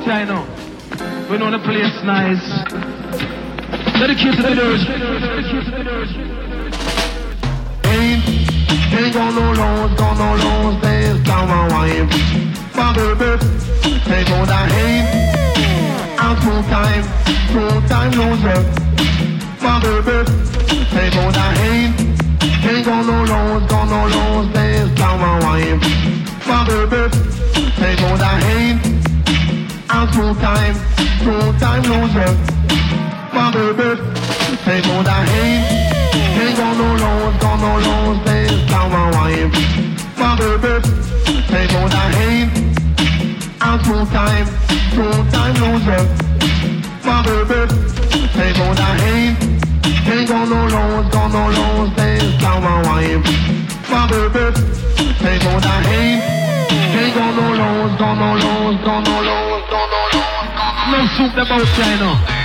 about China. We know the place nice. Dedicated to the dirge. Ain't, ain't got no loans, got no loans, there's down my wife. Father, birth, take all that hate. I'm full time, full time loser. Father, birth, take all that hate. Ain't got no loans, got no loans, there's down my wife. Father, birth, take all that hate. I'm full time, full time loser. Father, birth, take all that hate. Ain't got no loans, got no loans, there's down my wife. Father, birth, take all that hate. I'm time, full time loser. Father, birth, take all that hate. Ain't got no loans, got no loans, there's down my wife. Father, birth, take all that hate. Ain't got no loans, got no loans, got no loans, got no loans, got no No soup about China. down my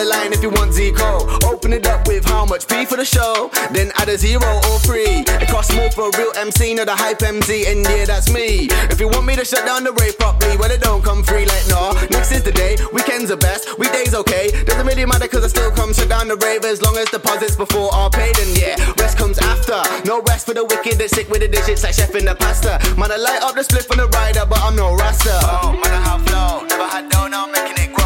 a line if you want Zico. Open it up with how much P for the show, then add a zero or three. It costs more for a real MC, not a hype MC, and yeah, that's me. If you want me to shut down the rave properly, well, it don't come free like nah. Next is the day, weekends are best, weekdays okay. Doesn't really matter cause I still come shut down the rave as long as deposits before are paid, and yeah, rest comes after. No rest for the wicked, that sick with the digits like chef in the pasta. Man, I light up the split from the rider, but I'm no rasta. Oh, man, I have flow, never had dough, now I'm making it grow.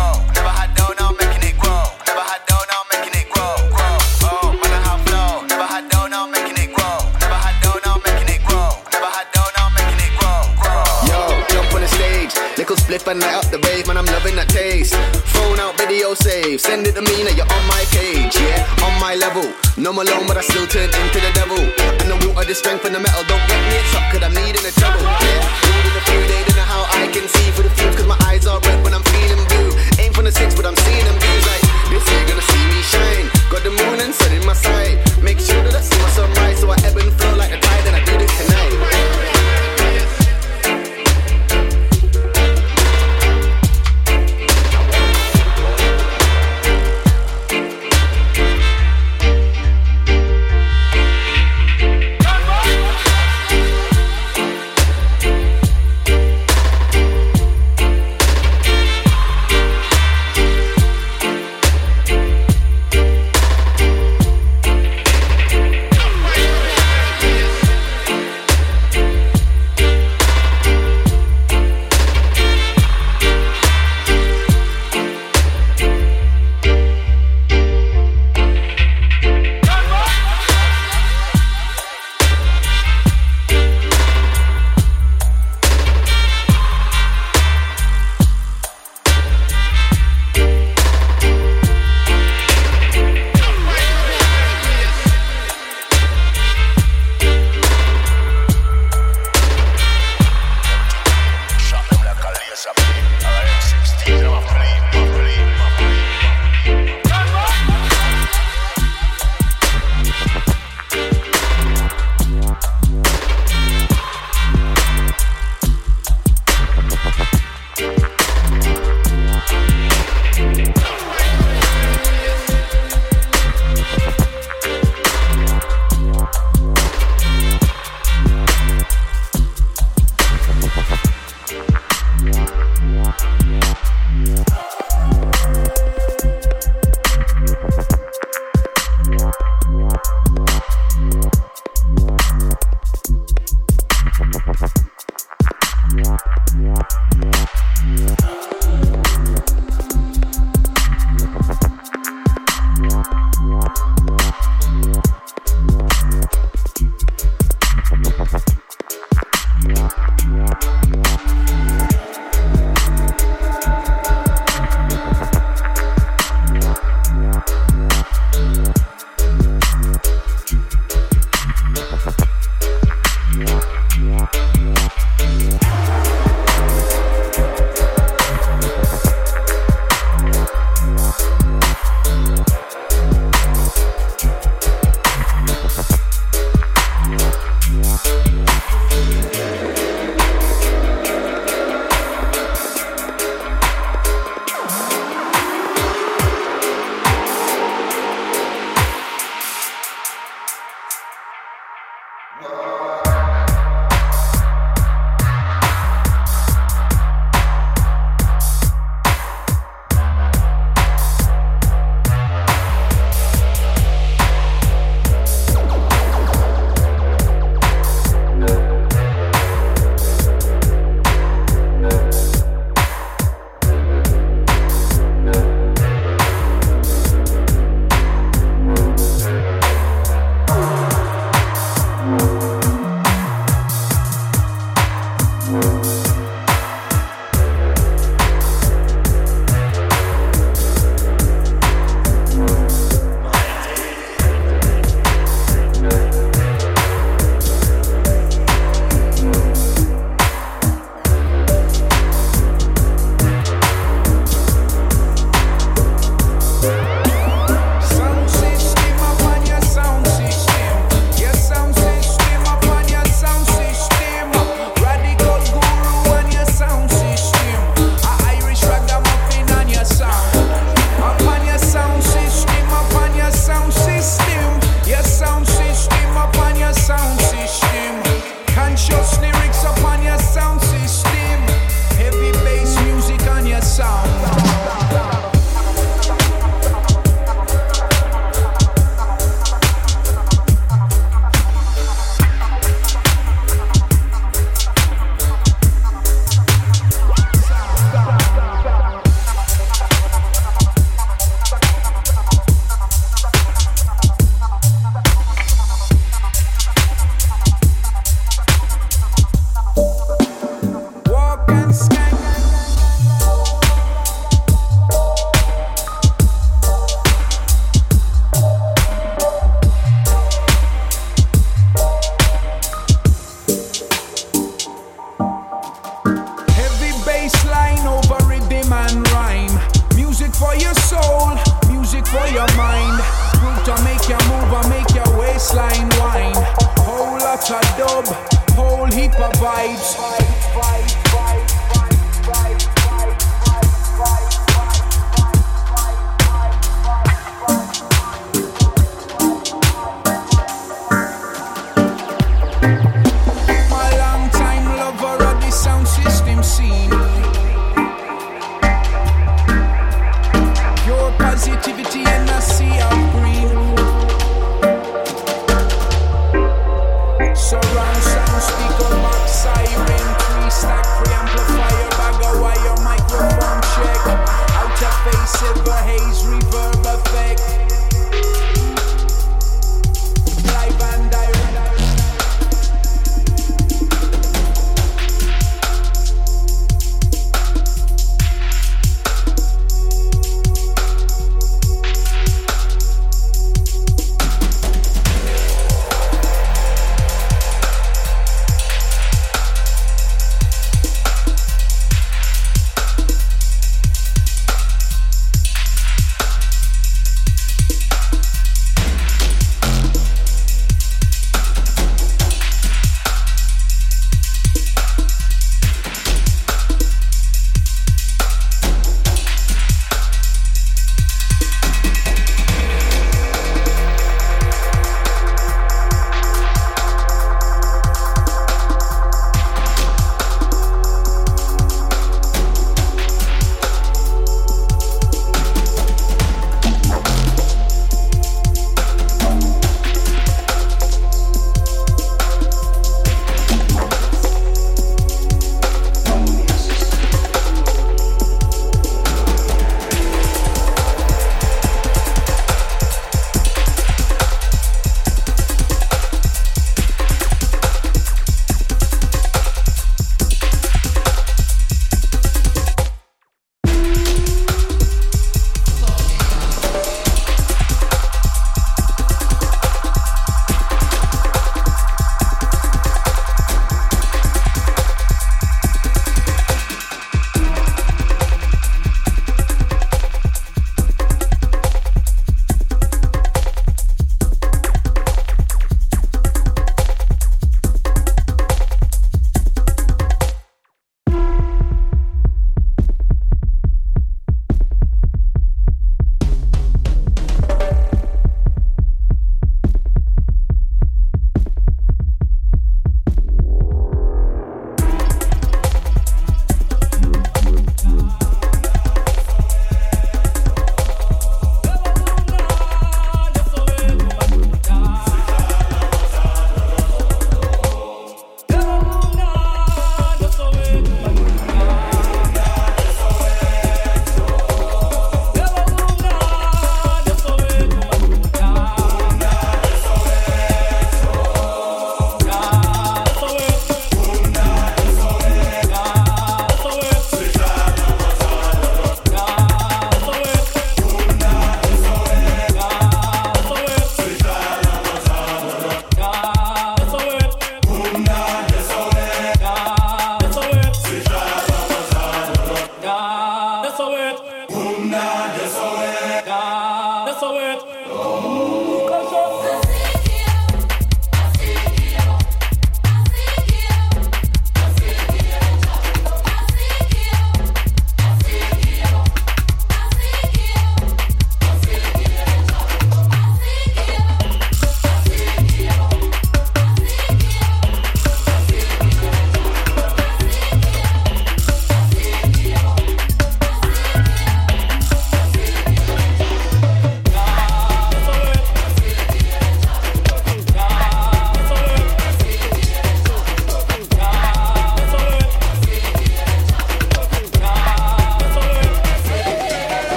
Little split and light up the rave, man, I'm loving that taste. Phone out, video save, send it to me, now you're on my page, yeah, on my level. No I'm alone, but I still turn into the devil. And the water, the strength, and the metal, don't get me shock, cause I'm needing a trouble, yeah. Needing a few, they don't know how I can see for the fumes, cause my eyes are red when I'm feeling blue. Aim from the six, but I'm seeing them views like this year, gonna see me shine. Got the moon and sun in my sight. Make sure that I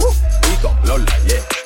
Woo, we gon' blow like yeah.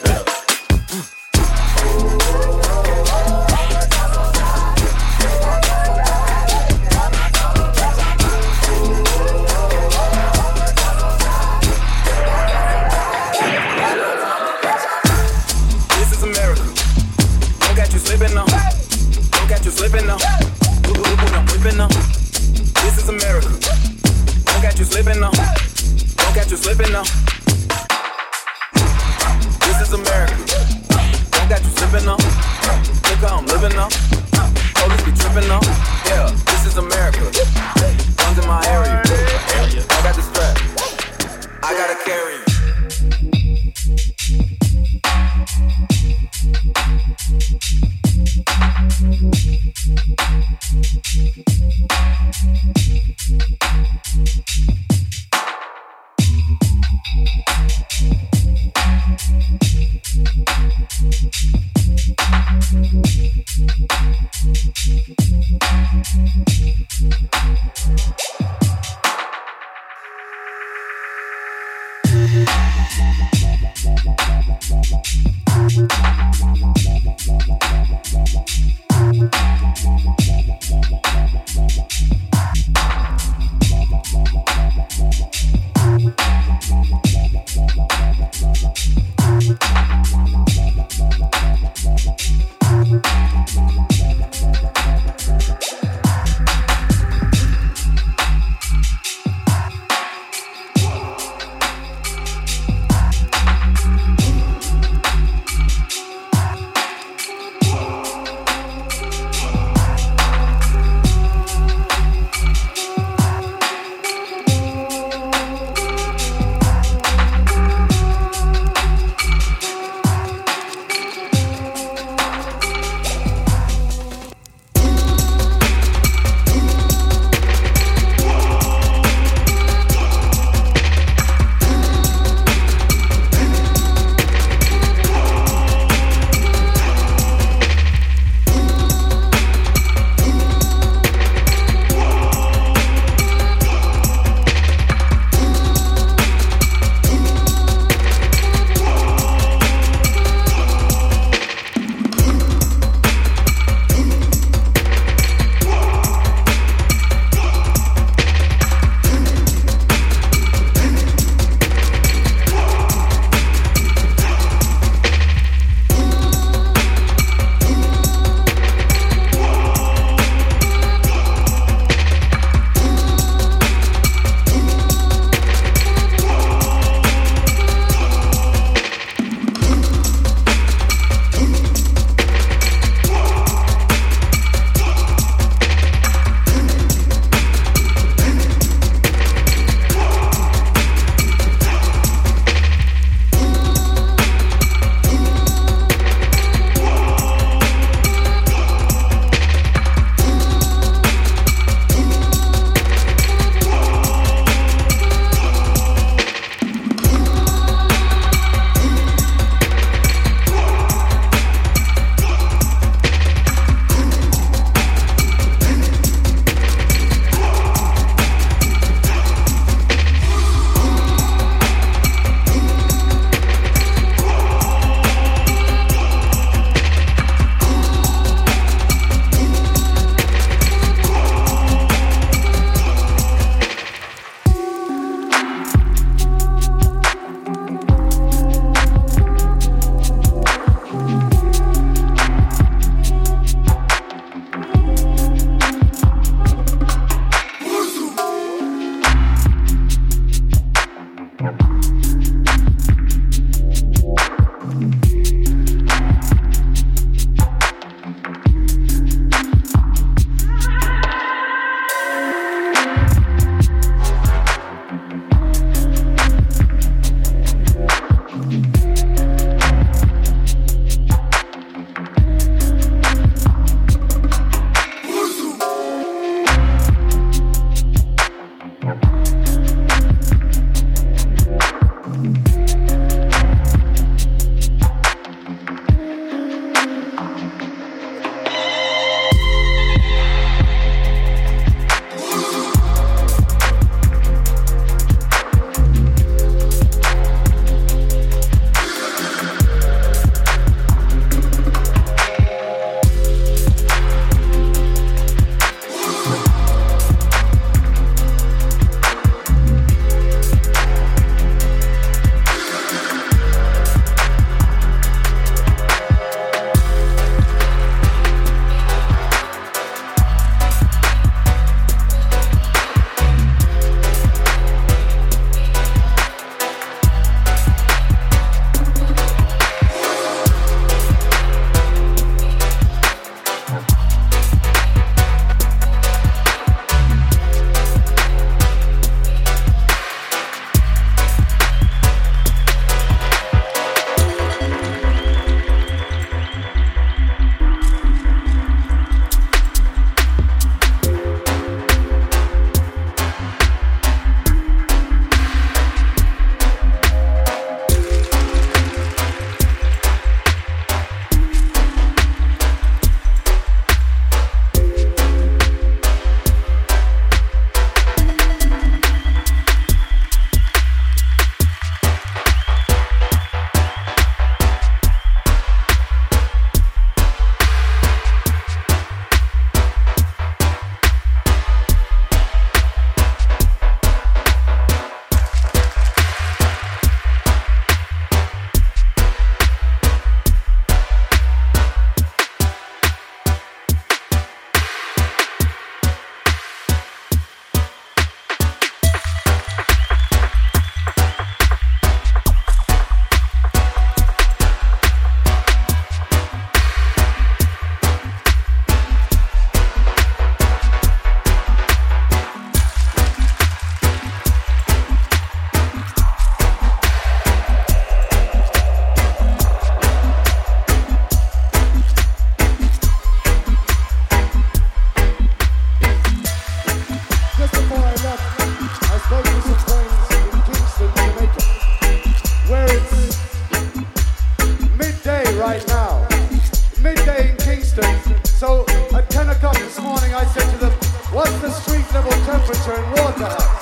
midday in Kingston. So at 10 o'clock this morning, I said to them, What's the street level temperature in Waterhouse?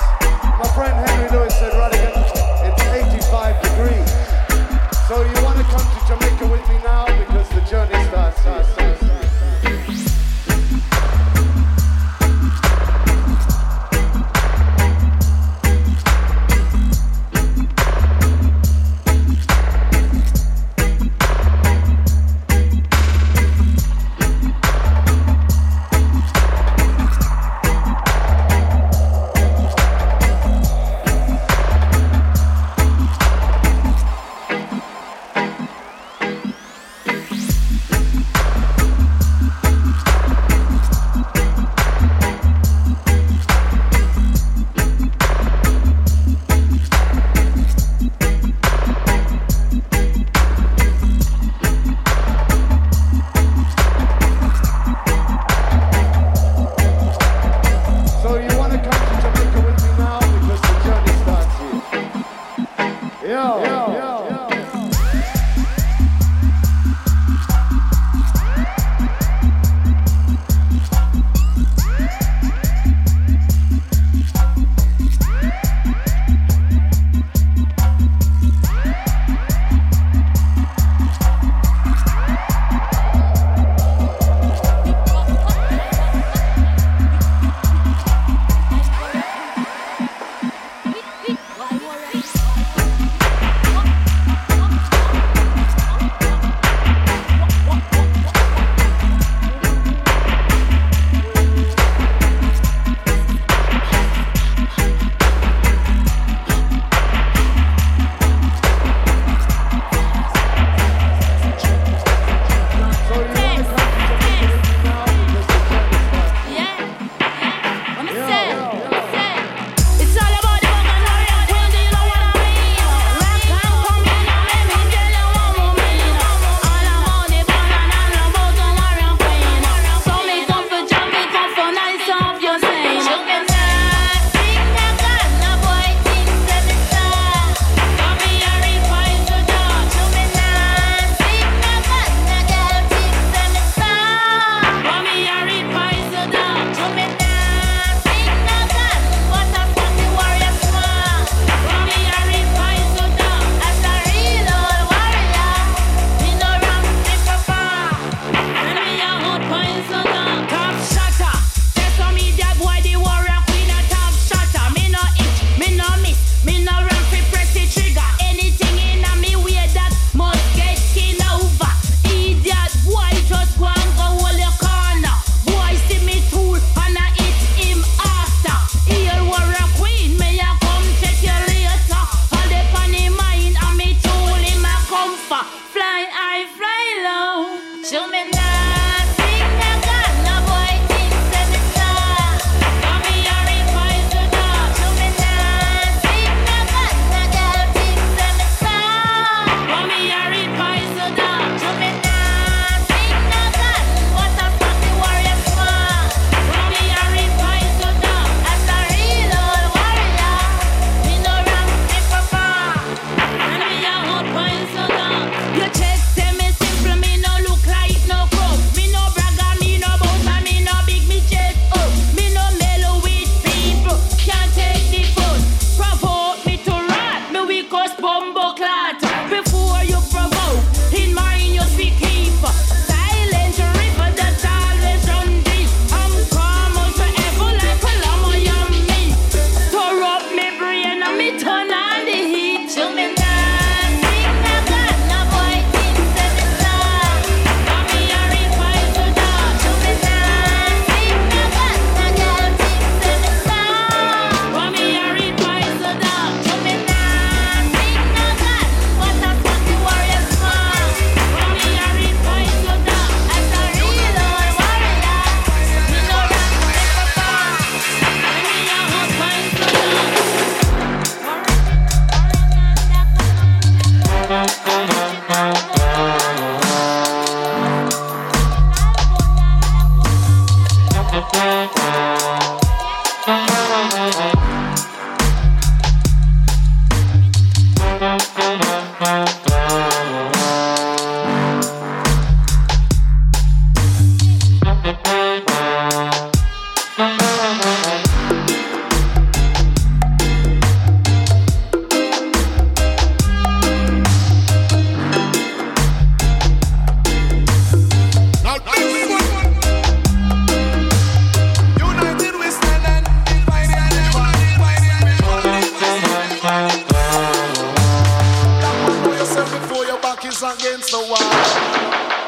My friend Henry Lewis said, Rodigan, it's 85 degrees. So you want to come to Jamaica? against the wall.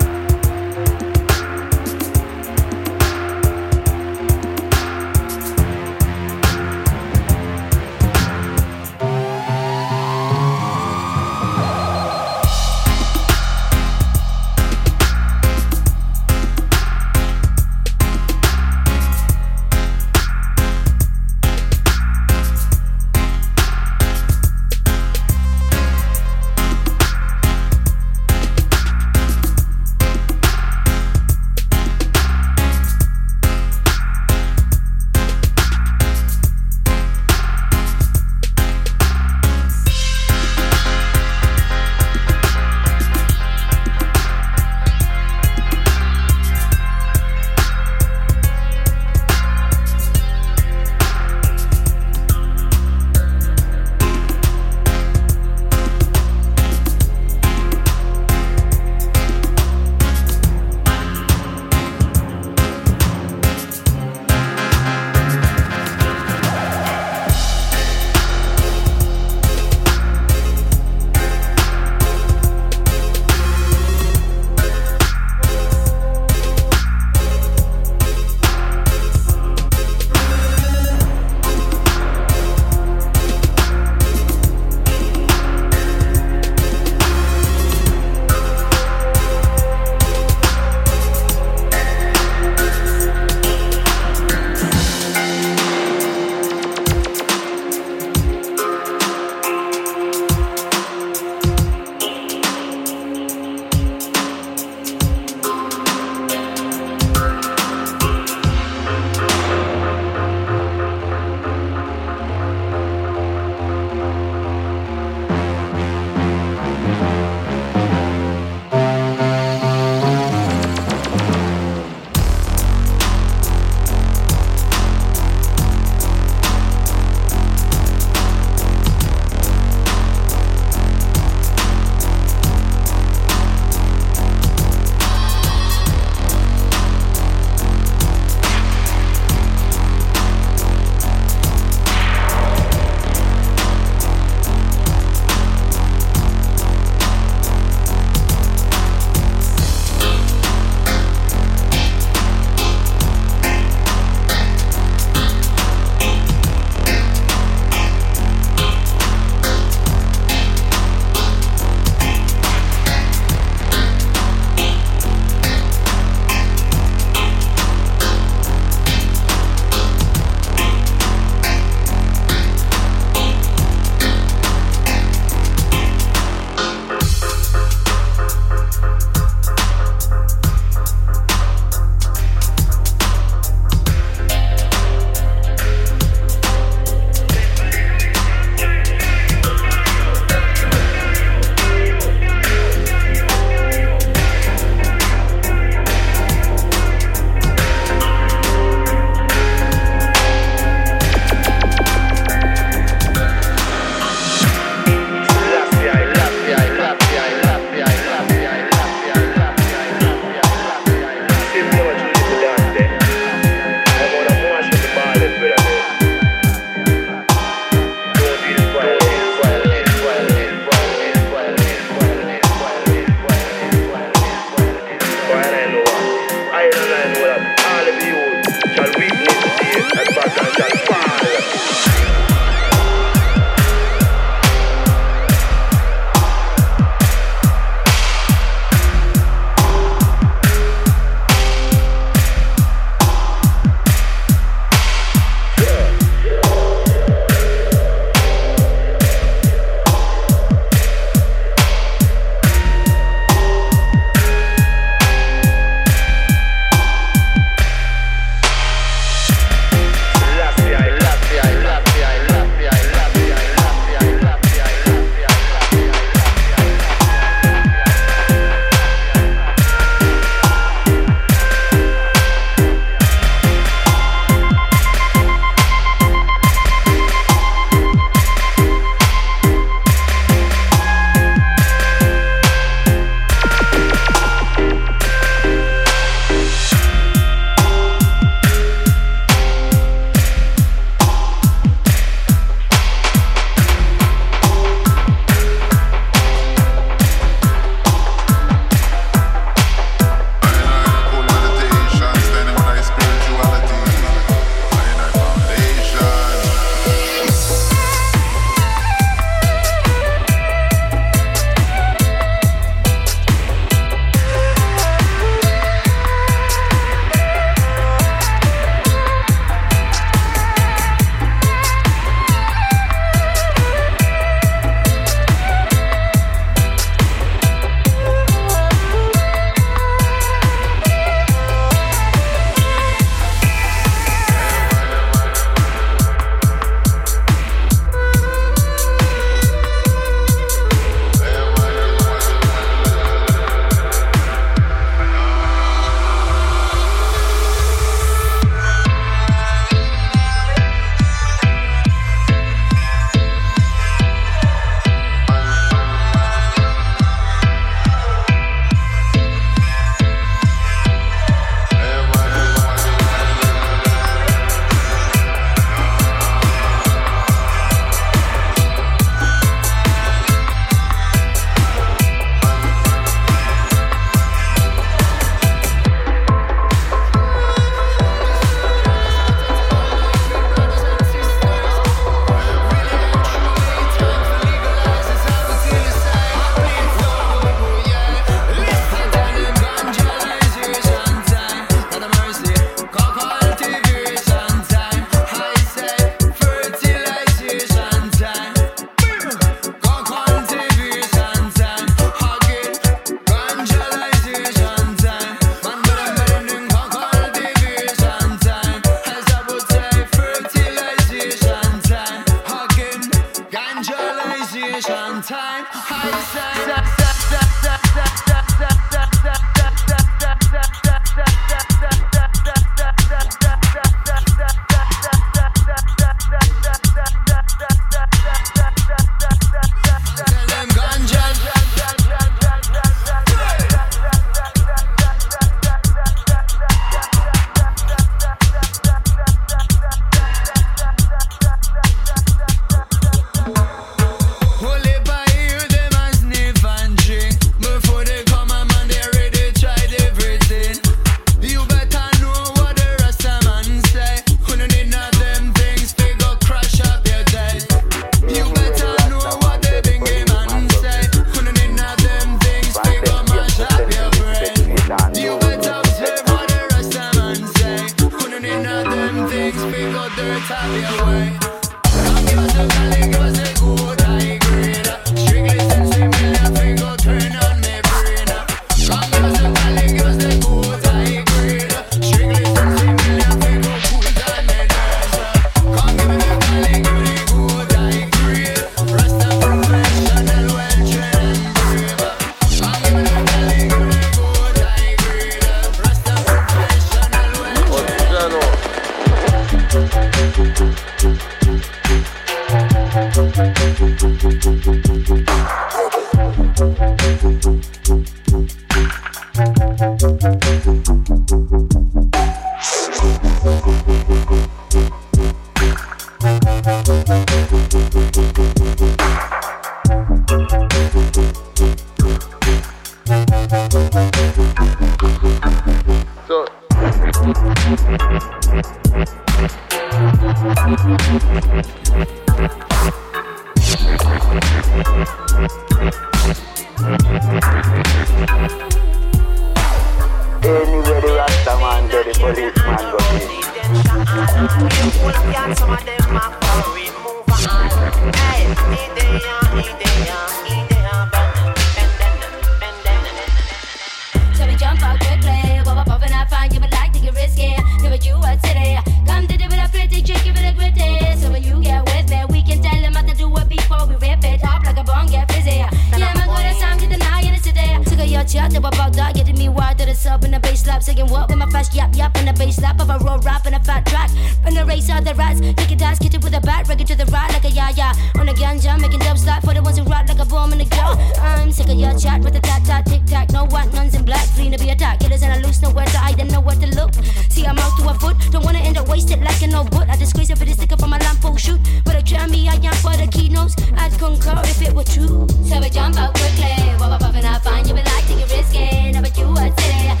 tat, rat a tat tat, tic tac. No white nuns in black, fleeing to be attacked. Killers and I lose nowhere to hide and nowhere to look. See, I'm out to a foot, don't wanna end up wasted like an old boot. I disgrace if for the sticker from my lamp, oh shoot. But I try me, I am for the keynotes. I'd concur if it were true. So I jump out quickly, while I'm puffing, I find you be like, take it risky. Never you are silly.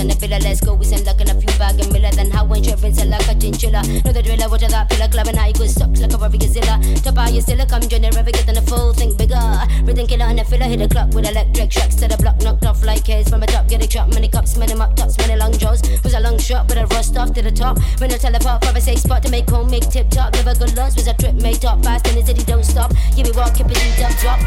And el fila, let's go. We send luck in a few bag and miller. Then how when driven till like a chinchilla. Know the driller, watch that pillar, club and I go suck like a Robbie Gazilla. Top out your silla, come join the river, get in full, think bigger. Rhythm killer on the filler, hit the clock with electric shocks to the block, knocked off like heads from the top. Get a chop, many cups, many mop tops, many long jaws. Was a long shot, but I rust off to the top. When I teleport from a safe spot to make home, make tip top. Never good loss. was a trip made top fast in the city, don't stop. Give me walk, keep it up, drop.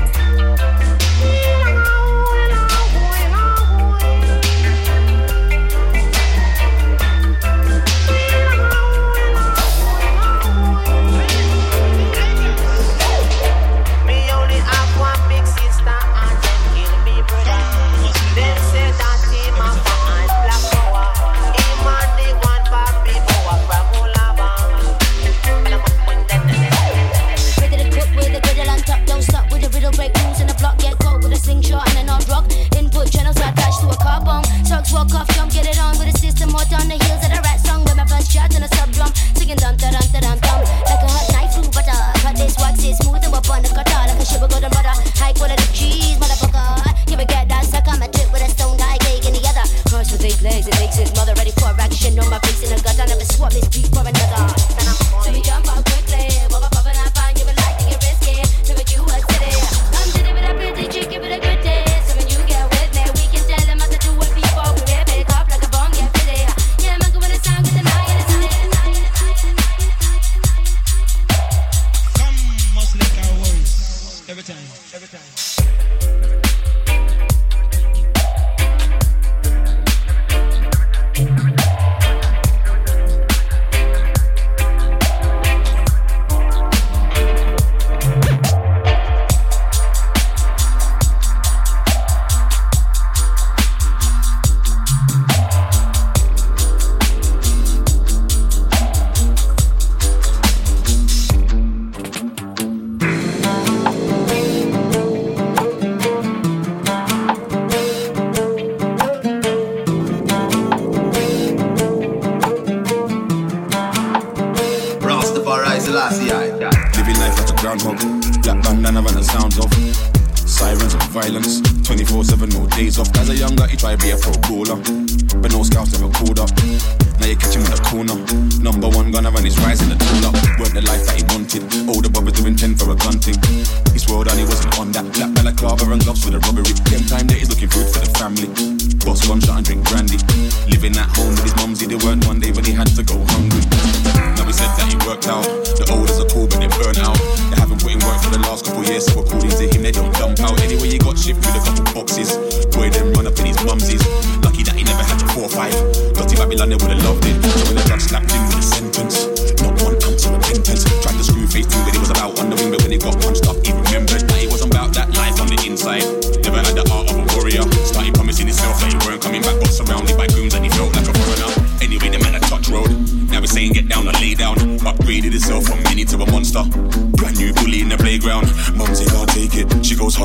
What this misdeeds for an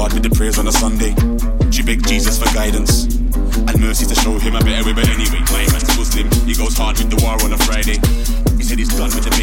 start with the prayers on a Sunday. She begged Jesus for guidance and mercy to show him a better way, but anyway, my man's Muslim. He goes hard with the war on a Friday. He said he's done with the